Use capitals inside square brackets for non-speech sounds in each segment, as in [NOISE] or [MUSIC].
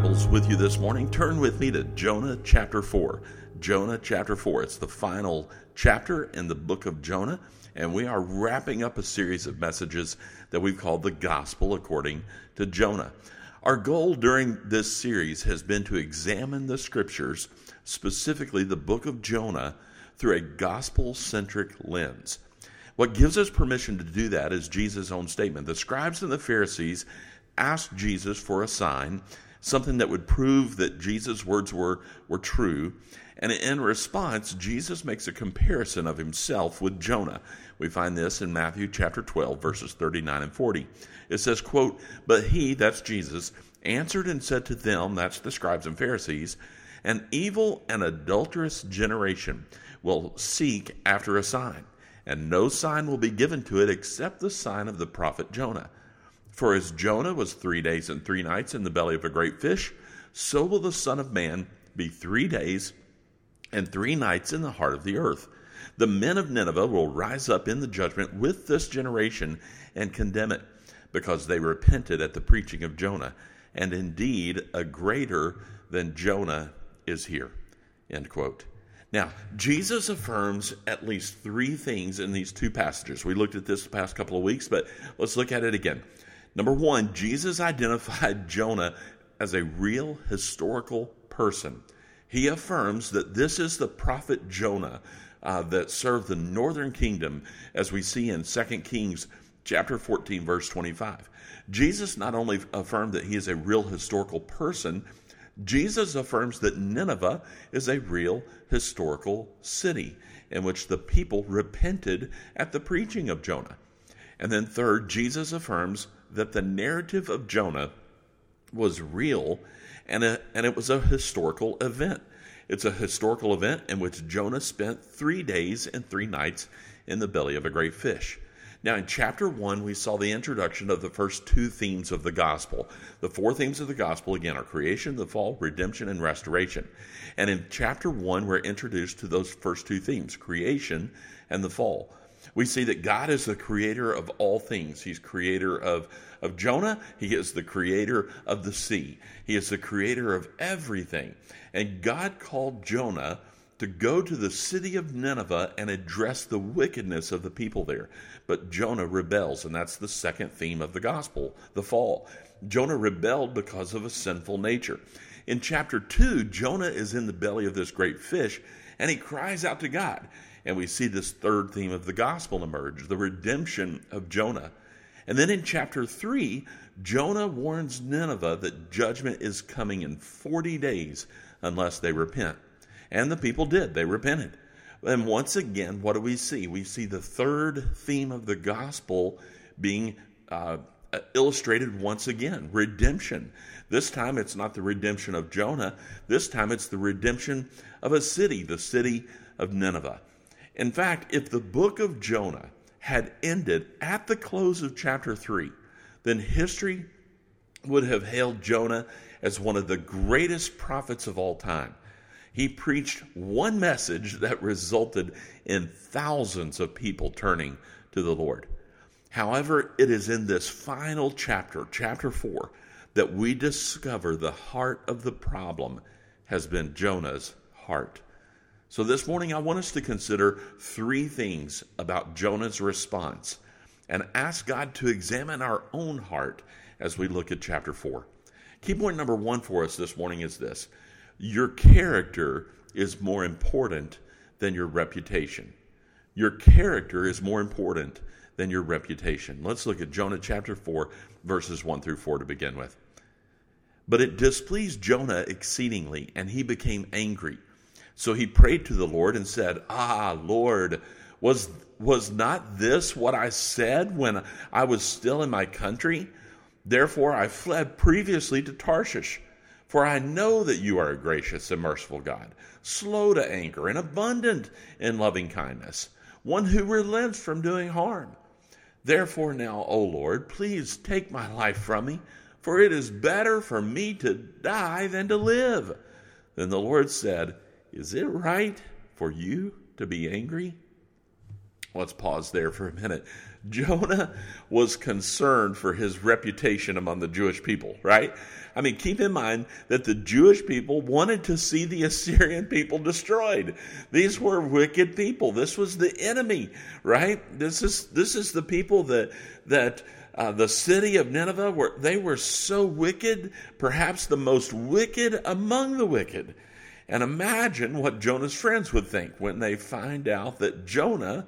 Bibles with you this morning, turn with me to Jonah chapter 4. Jonah chapter 4. It's the final chapter in the book of Jonah, and we are wrapping up a series of messages that we've called the Gospel according to Jonah. Our goal during this series has been to examine the scriptures, specifically the book of Jonah, through a gospel centric lens. What gives us permission to do that is Jesus' own statement. The scribes and the Pharisees asked Jesus for a sign, something that would prove that Jesus' words were, were true. And in response, Jesus makes a comparison of himself with Jonah. We find this in Matthew chapter 12, verses 39 and 40. It says, quote, But he, that's Jesus, answered and said to them, that's the scribes and Pharisees, an evil and adulterous generation will seek after a sign, and no sign will be given to it except the sign of the prophet Jonah. For as Jonah was three days and three nights in the belly of a great fish, so will the Son of Man be three days and three nights in the heart of the earth. The men of Nineveh will rise up in the judgment with this generation and condemn it, because they repented at the preaching of Jonah. And indeed, a greater than Jonah is here. End quote. Now, Jesus affirms at least three things in these two passages. We looked at this the past couple of weeks, but let's look at it again. Number one, Jesus identified [LAUGHS] Jonah as a real historical person. He affirms that this is the prophet Jonah uh, that served the northern kingdom, as we see in 2 Kings chapter 14, verse 25. Jesus not only affirmed that he is a real historical person, Jesus affirms that Nineveh is a real historical city in which the people repented at the preaching of Jonah. And then, third, Jesus affirms that the narrative of Jonah was real and, a, and it was a historical event. It's a historical event in which Jonah spent three days and three nights in the belly of a great fish. Now, in chapter one, we saw the introduction of the first two themes of the gospel. The four themes of the gospel, again, are creation, the fall, redemption, and restoration. And in chapter one, we're introduced to those first two themes creation and the fall. We see that God is the creator of all things. He's creator of, of Jonah. He is the creator of the sea. He is the creator of everything. And God called Jonah to go to the city of Nineveh and address the wickedness of the people there. But Jonah rebels, and that's the second theme of the gospel the fall. Jonah rebelled because of a sinful nature. In chapter 2, Jonah is in the belly of this great fish, and he cries out to God. And we see this third theme of the gospel emerge the redemption of Jonah. And then in chapter 3, Jonah warns Nineveh that judgment is coming in 40 days unless they repent. And the people did. They repented. And once again, what do we see? We see the third theme of the gospel being uh, illustrated once again redemption. This time it's not the redemption of Jonah, this time it's the redemption of a city, the city of Nineveh. In fact, if the book of Jonah had ended at the close of chapter 3, then history would have hailed Jonah as one of the greatest prophets of all time. He preached one message that resulted in thousands of people turning to the Lord. However, it is in this final chapter, chapter 4, that we discover the heart of the problem has been Jonah's heart. So this morning, I want us to consider three things about Jonah's response and ask God to examine our own heart as we look at chapter 4. Key point number one for us this morning is this your character is more important than your reputation. Your character is more important than your reputation. Let's look at Jonah chapter 4, verses 1 through 4 to begin with. But it displeased Jonah exceedingly, and he became angry. So he prayed to the Lord and said, Ah, Lord, was, was not this what I said when I was still in my country? Therefore I fled previously to Tarshish. For I know that you are a gracious and merciful God, slow to anger and abundant in loving kindness, one who relents from doing harm. Therefore, now, O Lord, please take my life from me, for it is better for me to die than to live. Then the Lord said, Is it right for you to be angry? Let's pause there for a minute. Jonah was concerned for his reputation among the Jewish people, right? I mean, keep in mind that the Jewish people wanted to see the [LAUGHS] Assyrian people destroyed. These were wicked people. This was the enemy, right? This is this is the people that that uh, the city of Nineveh were they were so wicked, perhaps the most wicked among the wicked. And imagine what Jonah's friends would think when they find out that Jonah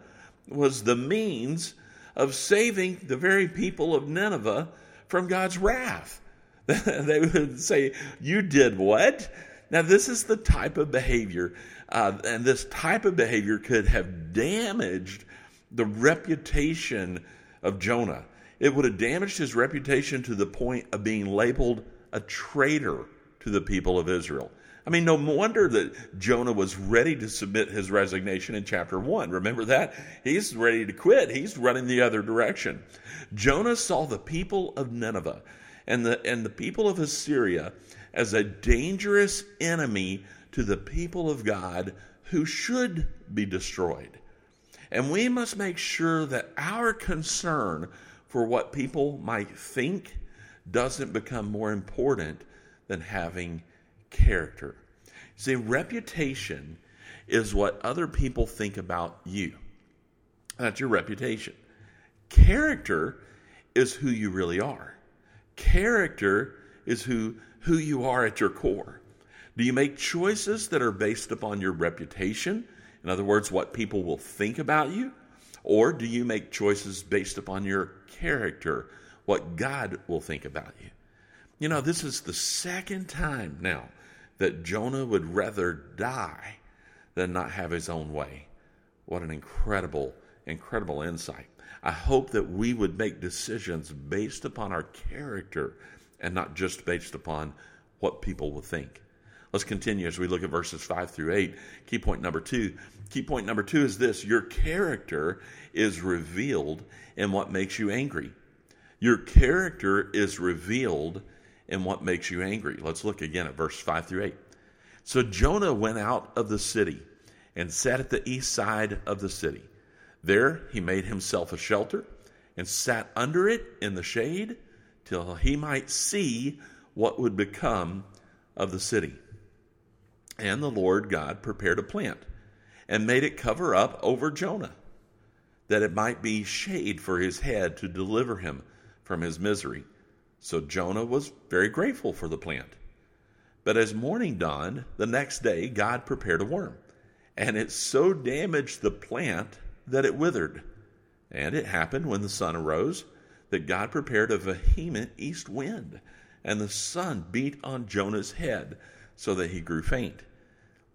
was the means of saving the very people of Nineveh from God's wrath. [LAUGHS] they would say, You did what? Now, this is the type of behavior, uh, and this type of behavior could have damaged the reputation of Jonah. It would have damaged his reputation to the point of being labeled a traitor to the people of Israel. I mean, no wonder that Jonah was ready to submit his resignation in chapter 1. Remember that? He's ready to quit. He's running the other direction. Jonah saw the people of Nineveh and the, and the people of Assyria as a dangerous enemy to the people of God who should be destroyed. And we must make sure that our concern for what people might think doesn't become more important than having character. See, reputation is what other people think about you. That's your reputation. Character is who you really are. Character is who, who you are at your core. Do you make choices that are based upon your reputation? In other words, what people will think about you? Or do you make choices based upon your character, what God will think about you? You know, this is the second time now that Jonah would rather die than not have his own way. What an incredible, incredible insight. I hope that we would make decisions based upon our character and not just based upon what people will think. Let's continue as we look at verses 5 through 8. Key point number two. Key point number two is this your character is revealed in what makes you angry. Your character is revealed in what makes you angry. Let's look again at verse 5 through 8. So Jonah went out of the city and sat at the east side of the city. There he made himself a shelter and sat under it in the shade till he might see what would become of the city. And the Lord God prepared a plant and made it cover up over Jonah, that it might be shade for his head to deliver him from his misery. So Jonah was very grateful for the plant. But as morning dawned, the next day God prepared a worm, and it so damaged the plant that it withered. And it happened when the sun arose that God prepared a vehement east wind, and the sun beat on Jonah's head so that he grew faint.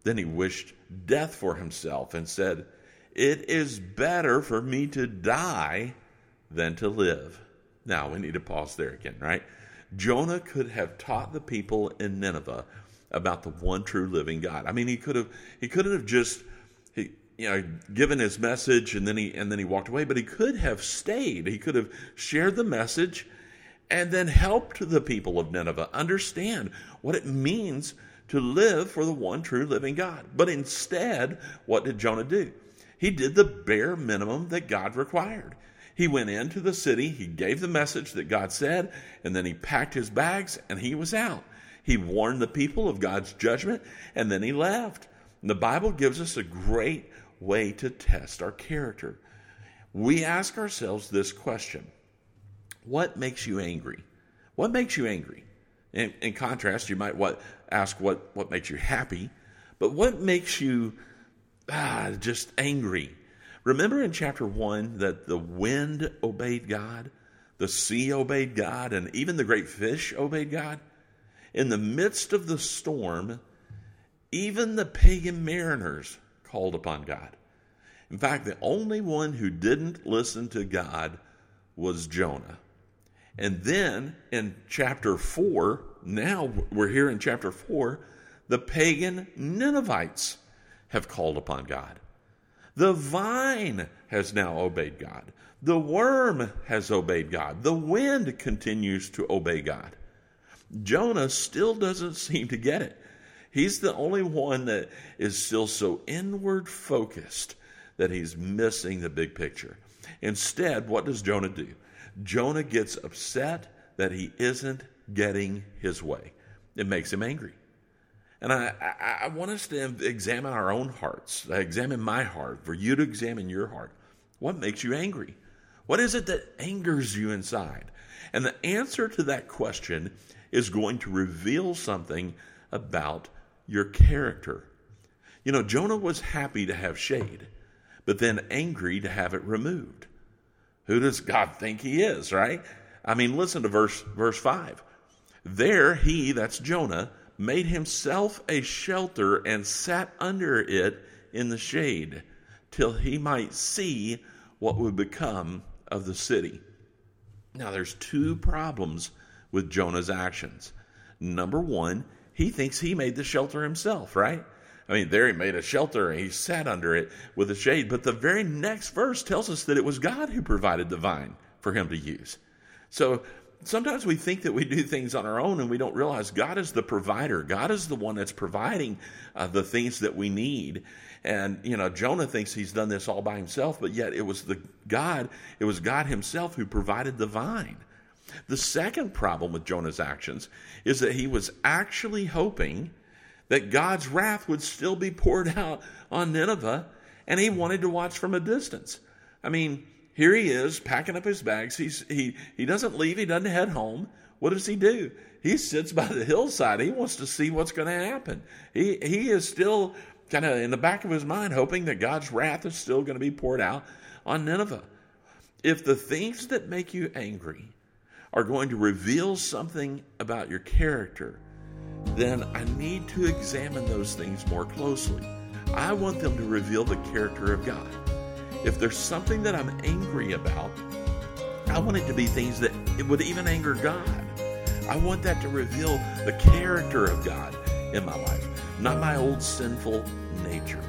Then he wished death for himself and said, It is better for me to die than to live. Now we need to pause there again, right? Jonah could have taught the people in Nineveh about the one true living God. I mean, he could have he couldn't have just he, you know given his message and then he and then he walked away, but he could have stayed. He could have shared the message and then helped the people of Nineveh understand what it means to live for the one true living God. But instead, what did Jonah do? He did the bare minimum that God required. He went into the city, he gave the message that God said, and then he packed his bags and he was out. He warned the people of God's judgment, and then he left. And the Bible gives us a great way to test our character. We ask ourselves this question What makes you angry? What makes you angry? In, in contrast, you might what, ask what, what makes you happy, but what makes you ah, just angry? Remember in chapter 1 that the wind obeyed God, the sea obeyed God, and even the great fish obeyed God? In the midst of the storm, even the pagan mariners called upon God. In fact, the only one who didn't listen to God was Jonah. And then in chapter 4, now we're here in chapter 4, the pagan Ninevites have called upon God. The vine has now obeyed God. The worm has obeyed God. The wind continues to obey God. Jonah still doesn't seem to get it. He's the only one that is still so inward focused that he's missing the big picture. Instead, what does Jonah do? Jonah gets upset that he isn't getting his way. It makes him angry. And I, I, I, want us to examine our own hearts, I examine my heart, for you to examine your heart. What makes you angry? What is it that angers you inside? And the answer to that question is going to reveal something about your character. You know, Jonah was happy to have shade, but then angry to have it removed. Who does God think he is, right? I mean, listen to verse verse 5. There he, that's Jonah, made himself a shelter and sat under it in the shade till he might see what would become of the city. Now, there's two problems with Jonah's actions. Number one, he thinks he made the shelter himself, right? I mean, there he made a shelter and he sat under it with a shade. But the very next verse tells us that it was God who provided the vine for him to use. So sometimes we think that we do things on our own and we don't realize God is the provider. God is the one that's providing uh, the things that we need. And, you know, Jonah thinks he's done this all by himself, but yet it was the God, it was God himself who provided the vine. The second problem with Jonah's actions is that he was actually hoping that God's wrath would still be poured [LAUGHS] out on Nineveh, and he wanted to watch from a distance. I mean, here he is packing up his bags. He's, he, he doesn't leave, he doesn't head home. What does he do? He sits by the hillside. He wants to see what's going to happen. He, he is still kind of in the back of his mind hoping that God's wrath is still going to be poured out on Nineveh. If the things that make you angry are going to reveal something about your character, then I need to examine those things more closely. I want them to reveal the character of God. If there's something that I'm angry about, I want it to be things that would even anger God. I want that to reveal the character of God in my life, not my old sinful nature.